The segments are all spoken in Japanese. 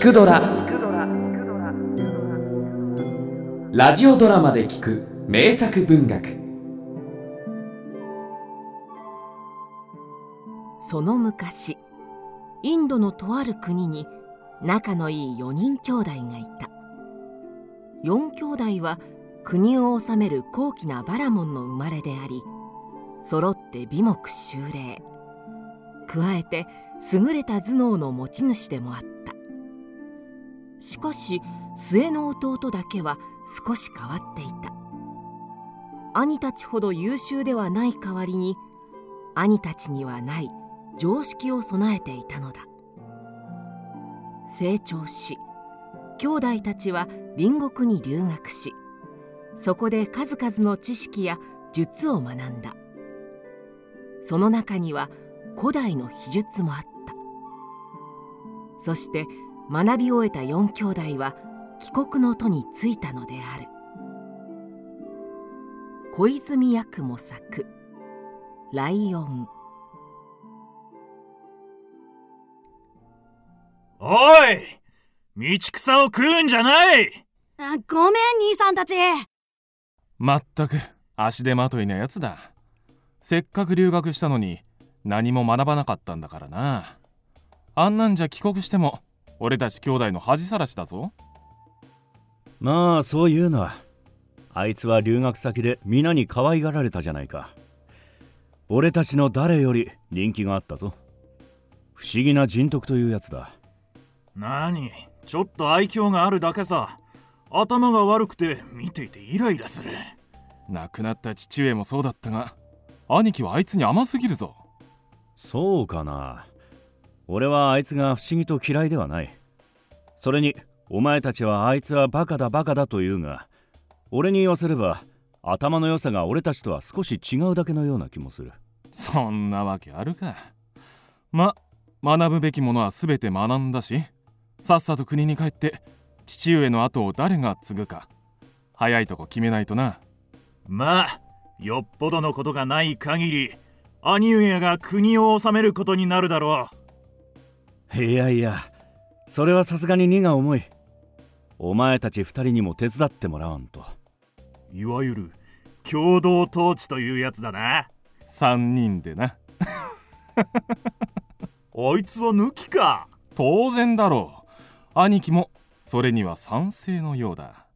聞くドラ」ラジオドラマで聞く名作文学。その昔インドのとある国に仲のいい4人兄弟がいた。4兄弟は国を治める高貴なバラモンの生まれであり揃って美目秀麗加えて優れた頭脳の持ち主でもあった。しかし末の弟だけは少し変わっていた。兄たちほど優秀ではない代わりに兄たちにはない常識を備えていたのだ。成長し兄弟たちは隣国に留学しそこで数々の知識や術を学んだ。その中には古代の秘術もあった。そして学び終えた四兄弟は帰国の途に着いたのである。小泉八雲作「ライオン」おい道草を食うんじゃない！あごめん兄さんたち。まったく足手まといなやつだ。せっかく留学したのに何も学ばなかったんだからな。あんなんじゃ帰国しても俺たち兄弟の恥さらしだぞ。まあそういうのは。あいつは留学先で皆に可愛がられたじゃないか。俺たちの誰より人気があったぞ。不思議な人徳というやつだ。何？ちょっと愛嬌があるだけさ。頭が悪くて見ていてイライラする。亡くなった父上もそうだったが兄貴はあいつに甘すぎるぞ。そうかな俺はあいつが不思議と嫌いではない。それにお前たちはあいつはバカだバカだと言うが俺に言わせれば頭の良さが俺たちとは少し違うだけのような気もする。そんなわけあるか。ま学ぶべきものは全て学んだしさっさと国に帰って父上の後を誰が継ぐか。早いとこ決めないとな。まあよっぽどのことがない限り兄上が国を治めることになるだろういやいやそれはさすがに荷が重い。お前たち二人にも手伝ってもらわんと。いわゆる共同統治というやつだな。3人でな。あいつは抜きか。当然だろう。兄貴もそれには賛成のようだ。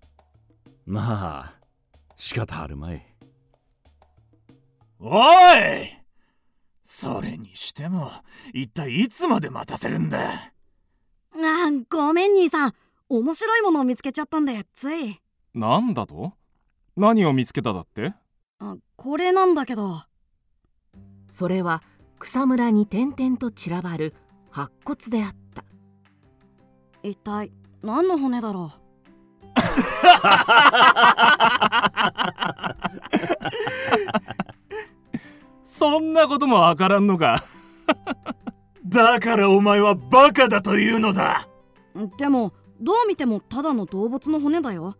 まあ仕方あるまい。おいそれにしても一体いつまで待たせるんだ？あごめん兄さん。面白いものを見つけちゃったんだよつい。なんだと？何を見つけただって？あこれなんだけど。それは草むらに点々と散らばる白骨であった。一体何の骨だろう？こともわからんのか。だからお前はバカだというのだ。でもどう見てもただの動物の骨だよ。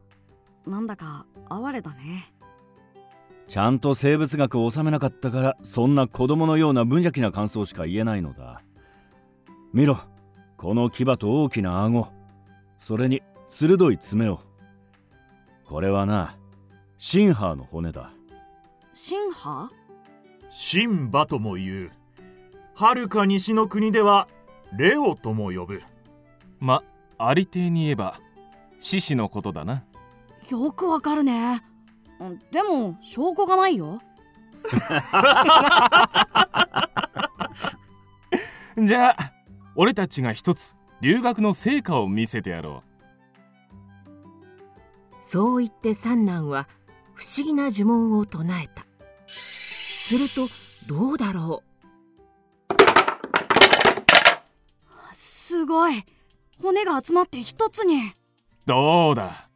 なんだか哀れだね。ちゃんと生物学を収めなかったからそんな子供のような無邪気な感想しか言えないのだ。見ろこの牙と大きな顎。それに鋭い爪を。これはなシンハーの骨だ。シンハー？シンバとも言う。はるか西の国ではレオとも呼ぶ。まありていに言えば獅子のことだな。よくわかるね。でも証拠がないよ。じゃあ俺たちが一つ留学の成果を見せてやろう。そう言って三男は不思議な呪文を唱えたするとどうだろう？すごい。骨が集まって一つに。どうだ？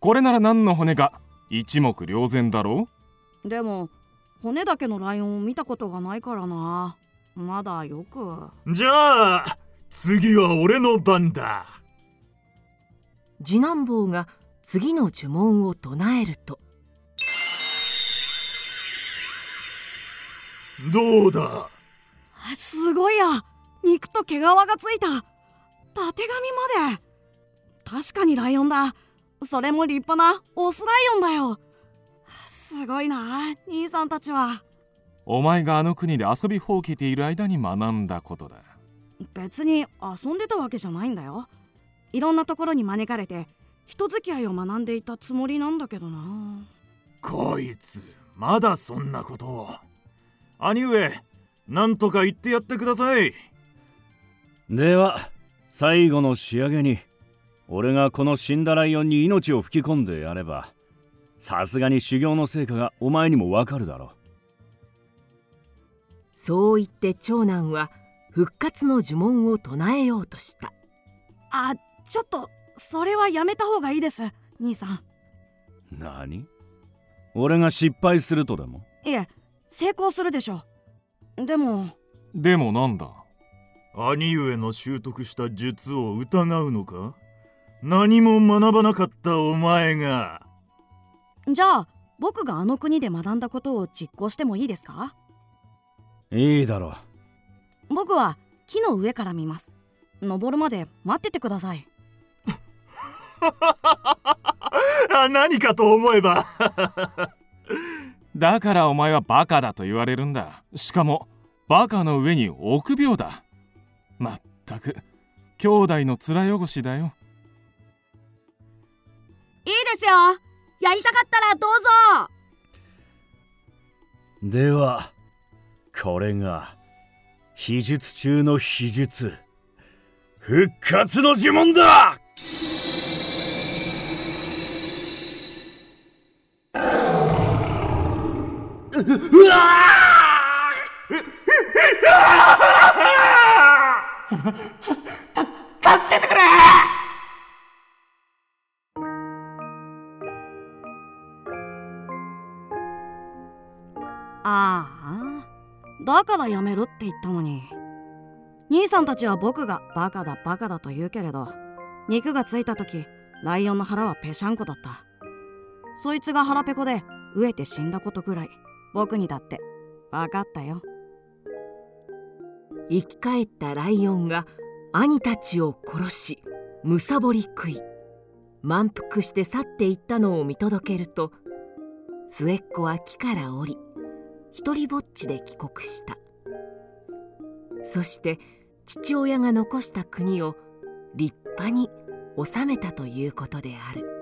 これなら何の骨か一目瞭然だろう？でも骨だけのライオンを見たことがないからな。まだよく。じゃあ次は俺の番だ。次男坊が次の呪文を唱えるとどうだ？すごいや。肉と毛皮がついた。たてがみまで。確かにライオンだ。それも立派なオスライオンだよ。すごいな兄さんたちは。お前があの国で遊びほうけている間に学んだことだ。別に遊んでたわけじゃないんだよ。いろんなところに招かれて人付き合いを学んでいたつもりなんだけどな。こいつまだそんなことを兄上なんとか言ってやってください。では最後の仕上げに俺がこの死んだライオンに命を吹き込んでやればさすがに修行の成果がお前にもわかるだろう。そう言って長男は復活の呪文を唱えようとした。あちょっとそれはやめた方がいいです兄さん。何？俺が失敗するとでも？いえ成功するでしょ。うでも。でもなんだ？兄上の習得した術を疑うのか？何も学ばなかったお前が。じゃあ僕があの国で学んだことを実行してもいいですか？いいだろう。僕は木の上から見ます。登るまで待っててください。あ何かと思えば だからお前はバカだと言われるんだ。しかもバカの上に臆病だ。まったく兄弟の面汚しだよ。いいですよ。やりたかったらどうぞ。ではこれが秘術中の秘術。復活の呪文だうわ た助けてくれああだからやめろって言ったのに。兄さんたちは僕がバカだバカだと言うけれど肉がついた時ライオンの腹はぺしゃんこだった。そいつが腹ペコで飢えて死んだことぐらい。僕にだって。分かったよ。生き返ったライオンが兄たちを殺しむさぼり食い。満腹して去っていったのを見届けると末っ子は木から降り一りぼっちで帰国した。そして父親が残した国を立派に治めたということである。